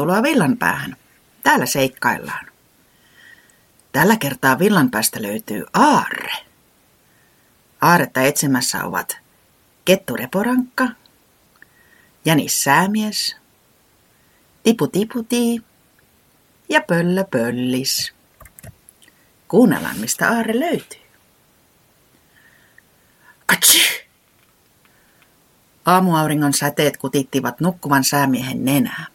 Tervetuloa Villanpäähän. Täällä seikkaillaan. Tällä kertaa Villanpäästä löytyy aarre. Aaretta etsimässä ovat Kettu Reporankka, Janis Säämies, Tipu Tiputi ja Pöllö Pöllis. Kuunnellaan, mistä aarre löytyy. Atsi! Aamuauringon säteet kutittivat nukkuvan säämiehen nenää.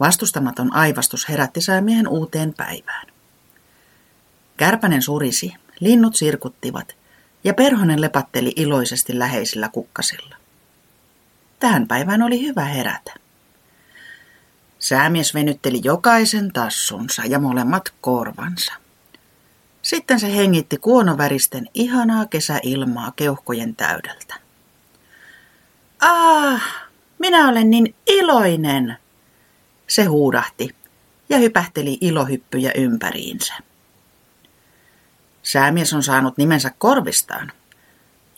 Vastustamaton aivastus herätti säämiehen uuteen päivään. Kärpänen surisi, linnut sirkuttivat ja perhonen lepatteli iloisesti läheisillä kukkasilla. Tähän päivään oli hyvä herätä. Säämies venytteli jokaisen tassunsa ja molemmat korvansa. Sitten se hengitti kuonoväristen ihanaa kesäilmaa keuhkojen täydeltä. Ah, minä olen niin iloinen, se huudahti ja hypähteli ilohyppyjä ympäriinsä. Säämies on saanut nimensä korvistaan,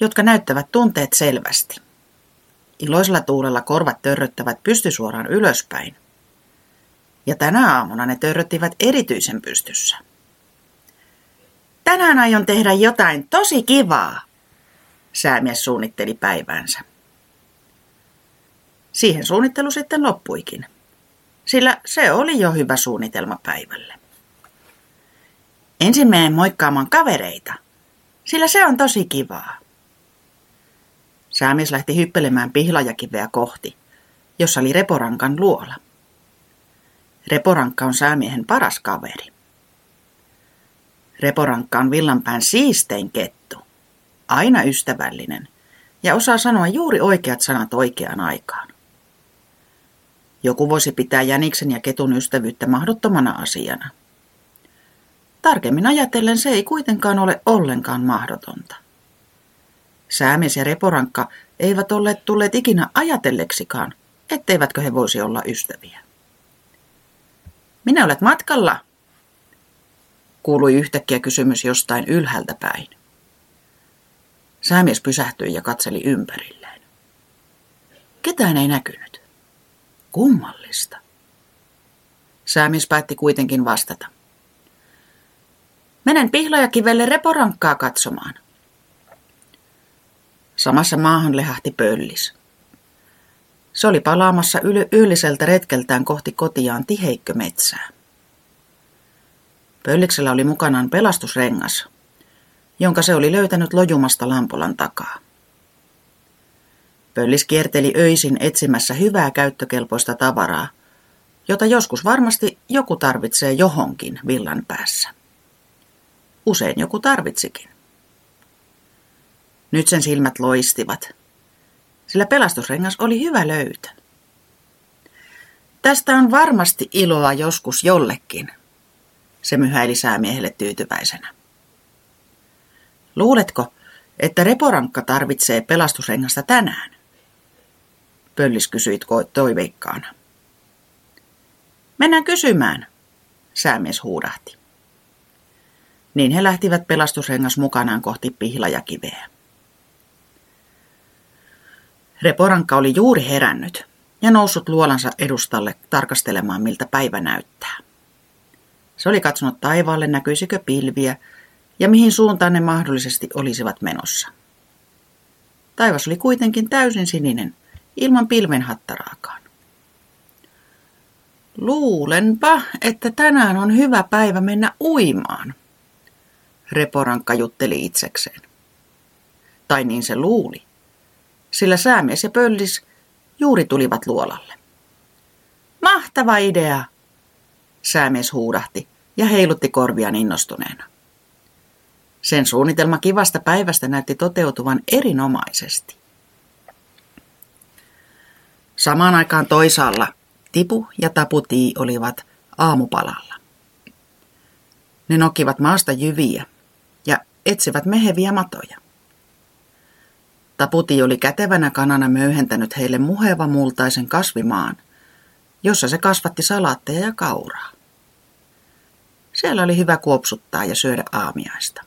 jotka näyttävät tunteet selvästi. Iloisella tuulella korvat törröttävät pystysuoraan ylöspäin. Ja tänä aamuna ne törröttivät erityisen pystyssä. Tänään aion tehdä jotain tosi kivaa, säämies suunnitteli päiväänsä. Siihen suunnittelu sitten loppuikin, sillä se oli jo hyvä suunnitelma päivälle. Ensin menen moikkaamaan kavereita, sillä se on tosi kivaa. Säämies lähti hyppelemään pihlajakiveä kohti, jossa oli Reporankan luola. Reporankka on säämiehen paras kaveri. Reporankka on villanpään siistein kettu, aina ystävällinen ja osaa sanoa juuri oikeat sanat oikeaan aikaan. Joku voisi pitää jäniksen ja ketun ystävyyttä mahdottomana asiana. Tarkemmin ajatellen se ei kuitenkaan ole ollenkaan mahdotonta. Säämies ja reporankka eivät olleet tulleet ikinä ajatelleksikaan, etteivätkö he voisi olla ystäviä. Minä olet matkalla, kuului yhtäkkiä kysymys jostain ylhäältä päin. Säämies pysähtyi ja katseli ympärilleen. Ketään ei näkynyt. Kummallista. Säämies päätti kuitenkin vastata. Menen pihlajakivelle reporankkaa katsomaan. Samassa maahan lehahti pöllis. Se oli palaamassa yl- retkeltään kohti kotiaan tiheikkö metsää. Pölliksellä oli mukanaan pelastusrengas, jonka se oli löytänyt lojumasta lampolan takaa. Pöllis kierteli öisin etsimässä hyvää käyttökelpoista tavaraa, jota joskus varmasti joku tarvitsee johonkin villan päässä. Usein joku tarvitsikin. Nyt sen silmät loistivat, sillä pelastusrengas oli hyvä löytö. Tästä on varmasti iloa joskus jollekin, se myhäili säämiehelle tyytyväisenä. Luuletko, että reporankka tarvitsee pelastusrengasta tänään? Pöllis kysyi toiveikkaana. Mennään kysymään, säämies huudahti. Niin he lähtivät pelastusrengas mukanaan kohti pihlajakiveä. Reporankka oli juuri herännyt ja noussut luolansa edustalle tarkastelemaan, miltä päivä näyttää. Se oli katsonut taivaalle, näkyisikö pilviä ja mihin suuntaan ne mahdollisesti olisivat menossa. Taivas oli kuitenkin täysin sininen, ilman pilvenhattaraakaan. Luulenpa, että tänään on hyvä päivä mennä uimaan, Reporankka jutteli itsekseen. Tai niin se luuli, sillä säämies ja pöllis juuri tulivat luolalle. Mahtava idea, säämies huudahti ja heilutti korviaan innostuneena. Sen suunnitelma kivasta päivästä näytti toteutuvan erinomaisesti. Samaan aikaan toisaalla Tipu ja Taputii olivat aamupalalla. Ne nokivat maasta jyviä ja etsivät meheviä matoja. Taputi oli kätevänä kanana möyhentänyt heille muheva multaisen kasvimaan, jossa se kasvatti salaatteja ja kauraa. Siellä oli hyvä kuopsuttaa ja syödä aamiaista.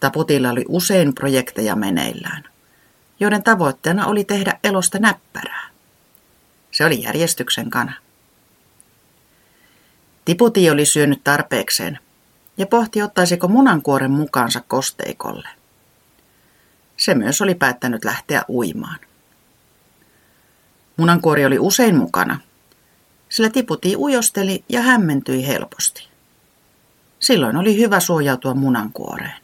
Taputilla oli usein projekteja meneillään, joiden tavoitteena oli tehdä elosta näppärää. Se oli järjestyksen kana. Tiputi oli syönyt tarpeekseen ja pohti ottaisiko munankuoren mukaansa kosteikolle. Se myös oli päättänyt lähteä uimaan. Munankuori oli usein mukana, sillä Tiputi ujosteli ja hämmentyi helposti. Silloin oli hyvä suojautua munankuoreen.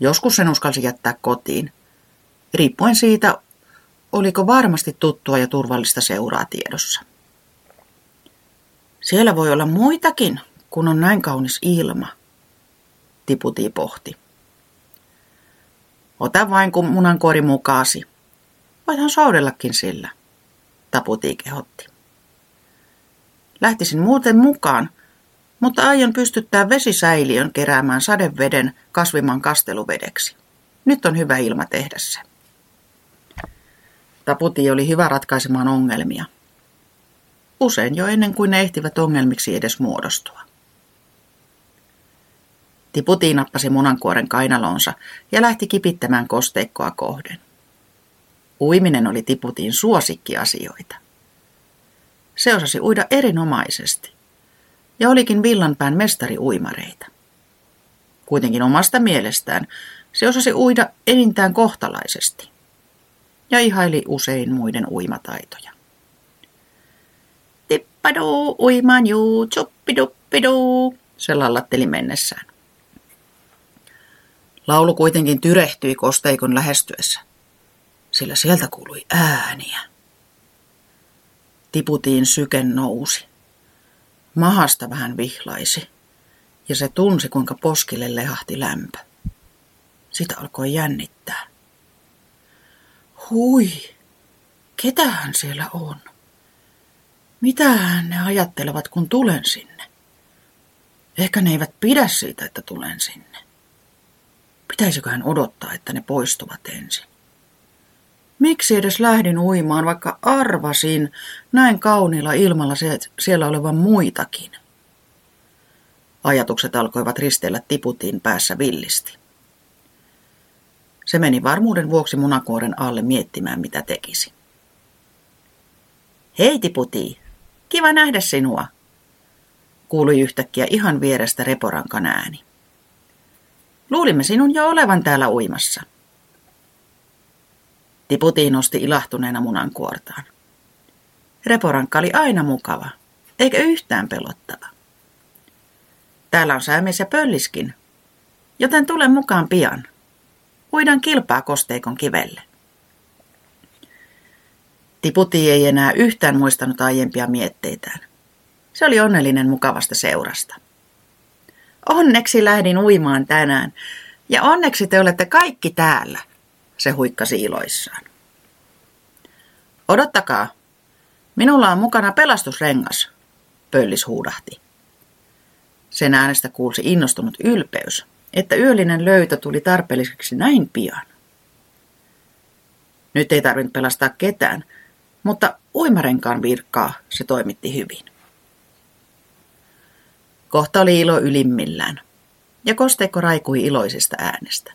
Joskus sen uskalsi jättää kotiin, riippuen siitä, oliko varmasti tuttua ja turvallista seuraa tiedossa. Siellä voi olla muitakin, kun on näin kaunis ilma, Tiputi pohti. Ota vain kun munankuori mukaasi. Voithan soudellakin sillä, Taputi kehotti. Lähtisin muuten mukaan, mutta aion pystyttää vesisäiliön keräämään sadeveden kasviman kasteluvedeksi. Nyt on hyvä ilma tehdä se. Taputi oli hyvä ratkaisemaan ongelmia. Usein jo ennen kuin ne ehtivät ongelmiksi edes muodostua. Tiputi nappasi munankuoren kainalonsa ja lähti kipittämään kosteikkoa kohden. Uiminen oli Tiputin suosikkiasioita. Se osasi uida erinomaisesti ja olikin villanpään mestari uimareita. Kuitenkin omasta mielestään se osasi uida enintään kohtalaisesti ihaili usein muiden uimataitoja. Tippaduu, uimaan juu, tsuppiduppiduu, se lallatteli mennessään. Laulu kuitenkin tyrehtyi kosteikon lähestyessä, sillä sieltä kuului ääniä. Tiputiin syken nousi. Mahasta vähän vihlaisi, ja se tunsi, kuinka poskille lehahti lämpö. Sitä alkoi jännittää. Hui, ketähän siellä on? Mitähän ne ajattelevat, kun tulen sinne? Ehkä ne eivät pidä siitä, että tulen sinne. Pitäisiköhän odottaa, että ne poistuvat ensin? Miksi edes lähdin uimaan, vaikka arvasin näin kauniilla ilmalla se, siellä olevan muitakin? Ajatukset alkoivat risteillä tiputin päässä villisti. Se meni varmuuden vuoksi munakuoren alle miettimään, mitä tekisi. Hei tiputi, kiva nähdä sinua, kuului yhtäkkiä ihan vierestä reporankan ääni. Luulimme sinun jo olevan täällä uimassa. Tiputi nosti ilahtuneena munankuortaan. Reporankka oli aina mukava, eikä yhtään pelottava. Täällä on säämies ja pölliskin, joten tule mukaan pian. Uidaan kilpaa kosteikon kivelle. Tiputi ei enää yhtään muistanut aiempia mietteitään. Se oli onnellinen mukavasta seurasta. Onneksi lähdin uimaan tänään. Ja onneksi te olette kaikki täällä, se huikkasi iloissaan. Odottakaa. Minulla on mukana pelastusrengas, pöllis huudahti. Sen äänestä kuulsi innostunut ylpeys, että yöllinen löytö tuli tarpeelliseksi näin pian. Nyt ei tarvinnut pelastaa ketään, mutta uimarenkaan virkkaa se toimitti hyvin. Kohta oli ilo ylimmillään, ja kosteikko raikui iloisesta äänestä.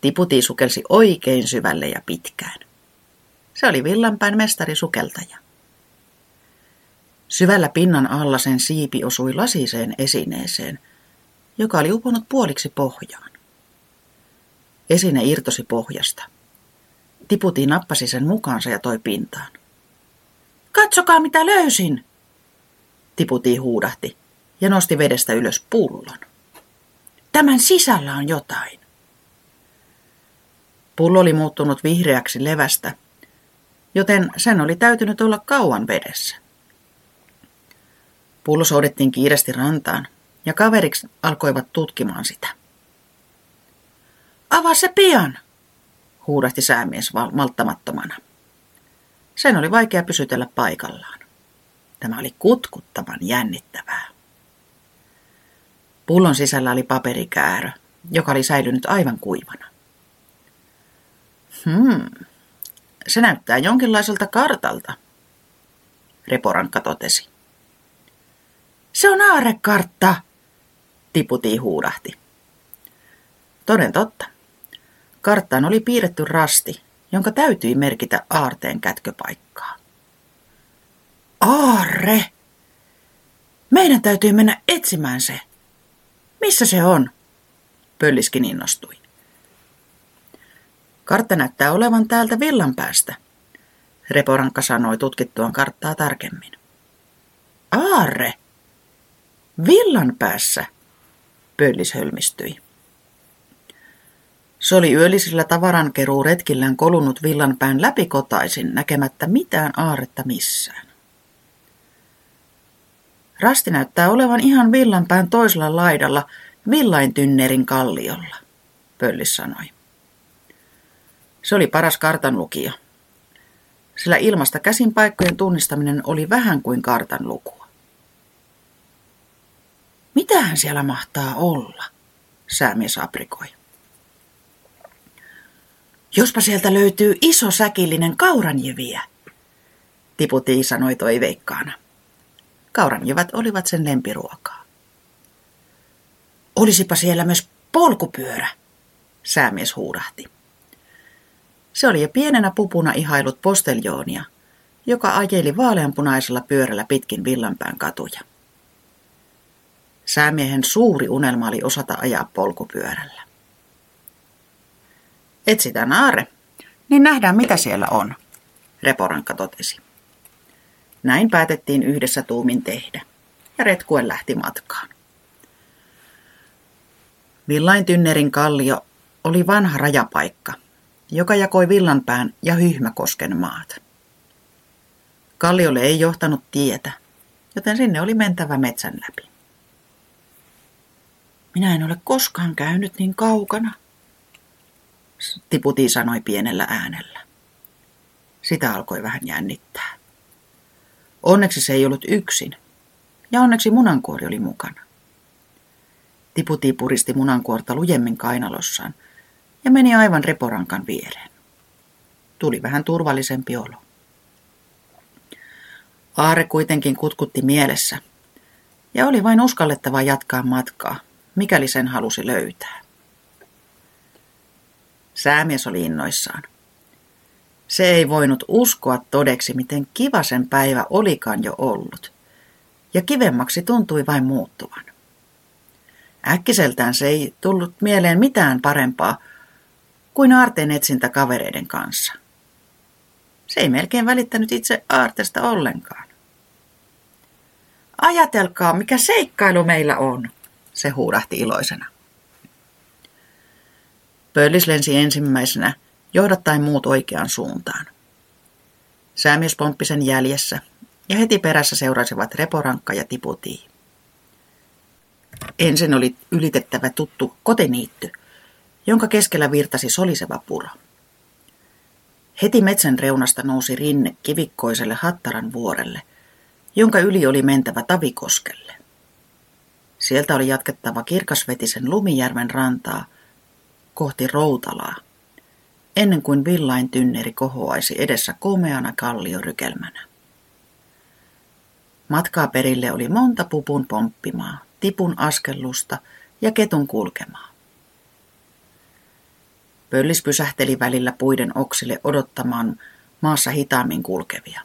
Tiputi sukelsi oikein syvälle ja pitkään. Se oli villanpään mestari sukeltaja. Syvällä pinnan alla sen siipi osui lasiseen esineeseen, joka oli uponut puoliksi pohjaan. Esine irtosi pohjasta. Tiputi nappasi sen mukaansa ja toi pintaan. Katsokaa mitä löysin, Tiputi huudahti ja nosti vedestä ylös pullon. Tämän sisällä on jotain. Pullo oli muuttunut vihreäksi levästä, joten sen oli täytynyt olla kauan vedessä. Pullo soudettiin kiireesti rantaan ja kaveriksi alkoivat tutkimaan sitä. Avaa se pian, huudahti säämies malttamattomana. Sen oli vaikea pysytellä paikallaan. Tämä oli kutkuttavan jännittävää. Pullon sisällä oli paperikäärö, joka oli säilynyt aivan kuivana. Hmm, se näyttää jonkinlaiselta kartalta, Reporankka totesi. Se on aarekartta, Tiputi huudahti. Toden totta. Karttaan oli piirretty rasti, jonka täytyi merkitä aarteen kätköpaikkaa. Aarre! Meidän täytyy mennä etsimään se. Missä se on? Pölliskin innostui. Kartta näyttää olevan täältä villan päästä, Reporankka sanoi tutkittuaan karttaa tarkemmin. Aarre! Villan päässä, Pöllis hölmistyi. Se oli yöllisillä tavarankeruuretkillään kolunut villanpään läpikotaisin näkemättä mitään aaretta missään. Rasti näyttää olevan ihan villanpään toisella laidalla villaintynnerin kalliolla, Pöllis sanoi. Se oli paras kartanlukija, sillä ilmasta käsin paikkojen tunnistaminen oli vähän kuin kartan lukua. Mitähän siellä mahtaa olla, säämies aprikoi. Jospa sieltä löytyy iso säkillinen kauranjeviä, Tiputi sanoi toiveikkaana. Kauranjevät olivat sen lempiruokaa. Olisipa siellä myös polkupyörä, säämies huudahti. Se oli jo pienenä pupuna ihailut posteljoonia, joka ajeli vaaleanpunaisella pyörällä pitkin villanpään katuja. Säämiehen suuri unelma oli osata ajaa polkupyörällä. Etsitään aare, niin nähdään mitä siellä on, Reporankka totesi. Näin päätettiin yhdessä tuumin tehdä, ja retkuen lähti matkaan. Villain Tynnerin kallio oli vanha rajapaikka, joka jakoi Villanpään ja Hyhmäkosken maat. Kalliolle ei johtanut tietä, joten sinne oli mentävä metsän läpi. Minä en ole koskaan käynyt niin kaukana, Tiputi sanoi pienellä äänellä. Sitä alkoi vähän jännittää. Onneksi se ei ollut yksin, ja onneksi munankuori oli mukana. Tiputi puristi munankuorta lujemmin kainalossaan ja meni aivan reporankan viereen. Tuli vähän turvallisempi olo. Aare kuitenkin kutkutti mielessä, ja oli vain uskallettava jatkaa matkaa, mikäli sen halusi löytää. Säämies oli innoissaan. Se ei voinut uskoa todeksi, miten kiva sen päivä olikaan jo ollut. Ja kivemmaksi tuntui vain muuttuvan. Äkkiseltään se ei tullut mieleen mitään parempaa kuin aarteen etsintä kavereiden kanssa. Se ei melkein välittänyt itse aartesta ollenkaan. Ajatelkaa, mikä seikkailu meillä on, se huudahti iloisena. Pöllis lensi ensimmäisenä, johdattaen muut oikeaan suuntaan. Säämies pomppi sen jäljessä, ja heti perässä seurasivat Reporankka ja Tiputii. Ensin oli ylitettävä tuttu koteniitty, jonka keskellä virtasi soliseva puro. Heti metsän reunasta nousi rinne kivikkoiselle Hattaran vuorelle, jonka yli oli mentävä Tavikoskelle. Sieltä oli jatkettava kirkasvetisen Lumijärven rantaa kohti Routalaa, ennen kuin villain tynneri kohoaisi edessä komeana kalliorykelmänä. Matkaa perille oli monta pupun pomppimaa, tipun askellusta ja ketun kulkemaa. Pöllis pysähteli välillä puiden oksille odottamaan maassa hitaammin kulkevia.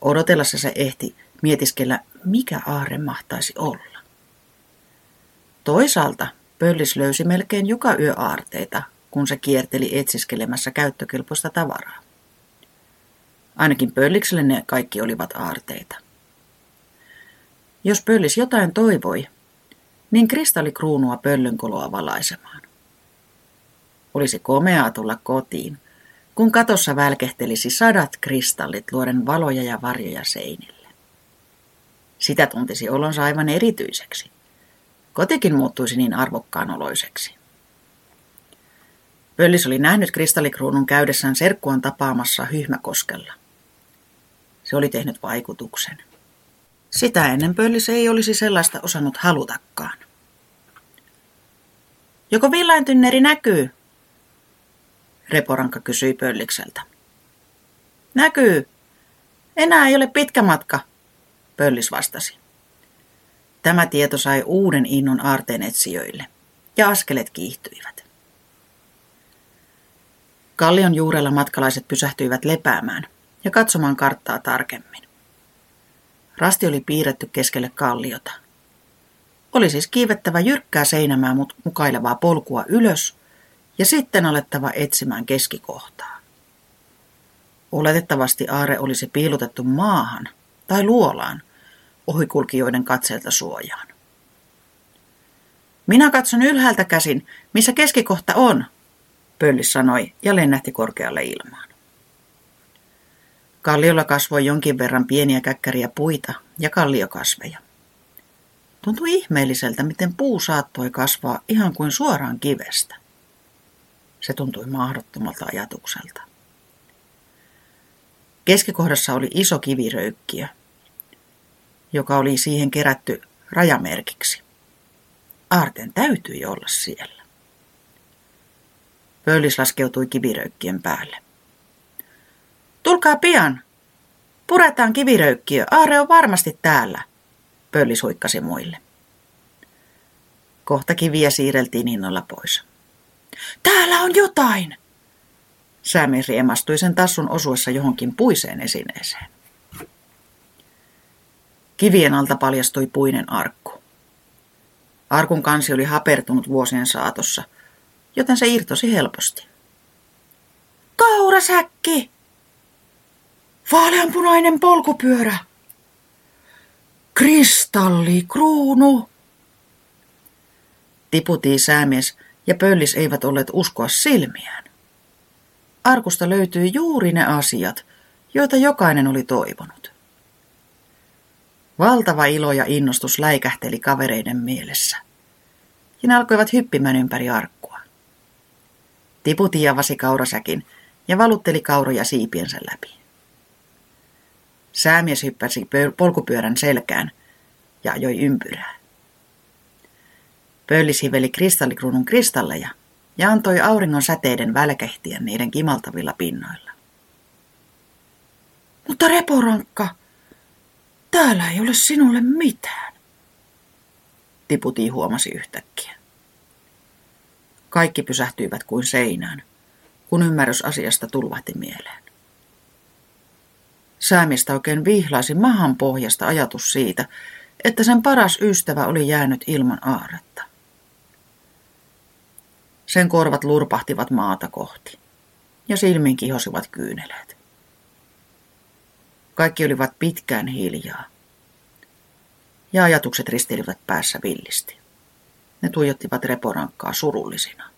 Odotellessa se ehti mietiskellä, mikä aare mahtaisi olla. Toisaalta Pöllis löysi melkein joka yö aarteita, kun se kierteli etsiskelemässä käyttökelpoista tavaraa. Ainakin pöllikselle ne kaikki olivat aarteita. Jos pöllis jotain toivoi, niin kristallikruunua pöllynkoloa valaisemaan. Olisi komeaa tulla kotiin, kun katossa välkehtelisi sadat kristallit luoden valoja ja varjoja seinille. Sitä tuntisi olonsa aivan erityiseksi. Kotikin muuttuisi niin arvokkaan oloiseksi. Pöllis oli nähnyt kristallikruunun käydessään serkkuan tapaamassa Hyhmäkoskella. Se oli tehnyt vaikutuksen. Sitä ennen Pöllis ei olisi sellaista osannut halutakaan. Joko villaintynneri näkyy? Reporanka kysyi Pöllikseltä. Näkyy. Enää ei ole pitkä matka, Pöllis vastasi. Tämä tieto sai uuden innon aarteen etsijöille, ja askelet kiihtyivät. Kallion juurella matkalaiset pysähtyivät lepäämään ja katsomaan karttaa tarkemmin. Rasti oli piirretty keskelle kalliota. Oli siis kiivettävä jyrkkää seinämää mukailevaa polkua ylös ja sitten alettava etsimään keskikohtaa. Oletettavasti aare olisi piilotettu maahan tai luolaan ohikulkijoiden katseelta suojaan. Minä katson ylhäältä käsin, missä keskikohta on, Pöllis sanoi ja lennähti korkealle ilmaan. Kalliolla kasvoi jonkin verran pieniä käkkäriä puita ja kalliokasveja. Tuntui ihmeelliseltä, miten puu saattoi kasvaa ihan kuin suoraan kivestä. Se tuntui mahdottomalta ajatukselta. Keskikohdassa oli iso kiviröykkiö, joka oli siihen kerätty rajamerkiksi. Aarten täytyi olla siellä. Pöllis laskeutui kiviröykkien päälle. Tulkaa pian! Puretaan kiviröykkiö, Aare on varmasti täällä, Pöllis huikkasi muille. Kohta kiviä siirreltiin innolla pois. Täällä on jotain! Säämi riemastui sen tassun osuessa johonkin puiseen esineeseen. Kivien alta paljastui puinen arkku. Arkun kansi oli hapertunut vuosien saatossa, joten se irtosi helposti. Kaurasäkki! Vaaleanpunainen polkupyörä! Kristallikruunu! Tiputii säämies ja pöllis eivät olleet uskoa silmiään. Arkusta löytyi juuri ne asiat, joita jokainen oli toivonut. Valtava ilo ja innostus läikähteli kavereiden mielessä. Ja ne alkoivat hyppimään ympäri arkkua. Tiputi avasi kaurasäkin ja valutteli kauroja siipiensä läpi. Säämies hyppäsi polkupyörän selkään ja ajoi ympyrää. Pöllis hiveli kristallikruunun kristalleja ja antoi auringon säteiden välkehtiä niiden kimaltavilla pinnoilla. Mutta reporankka, Täällä ei ole sinulle mitään. Tiputi huomasi yhtäkkiä. Kaikki pysähtyivät kuin seinään, kun ymmärrys asiasta tulvahti mieleen. Säämistä oikein vihlaisi mahan pohjasta ajatus siitä, että sen paras ystävä oli jäänyt ilman aaretta. Sen korvat lurpahtivat maata kohti, ja silmin kihosivat kyyneleet. Kaikki olivat pitkään hiljaa. Ja ajatukset risteilivät päässä villisti. Ne tuijottivat Reporankkaa surullisina.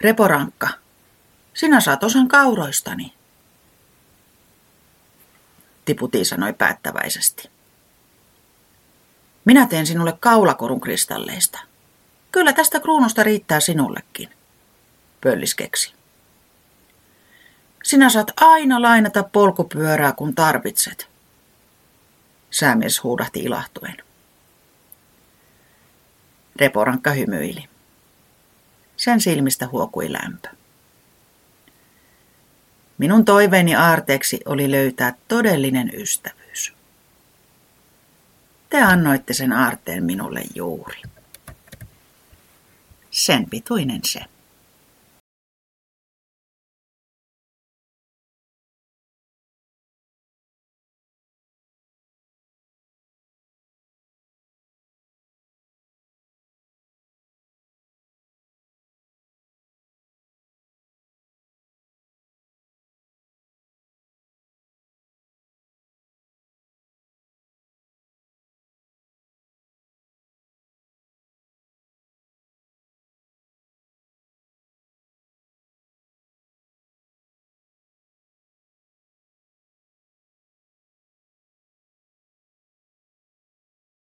Reporankka, sinä saat osan kauroistani. Tiputi sanoi päättäväisesti. Minä teen sinulle kaulakorun kristalleista. Kyllä tästä kruunusta riittää sinullekin, pöllis keksi. Sinä saat aina lainata polkupyörää, kun tarvitset. Säämies huudahti ilahtuen. Reporankka hymyili. Sen silmistä huokui lämpö. Minun toiveeni aarteeksi oli löytää todellinen ystävyys. Te annoitte sen aarteen minulle juuri. Sen pituinen se.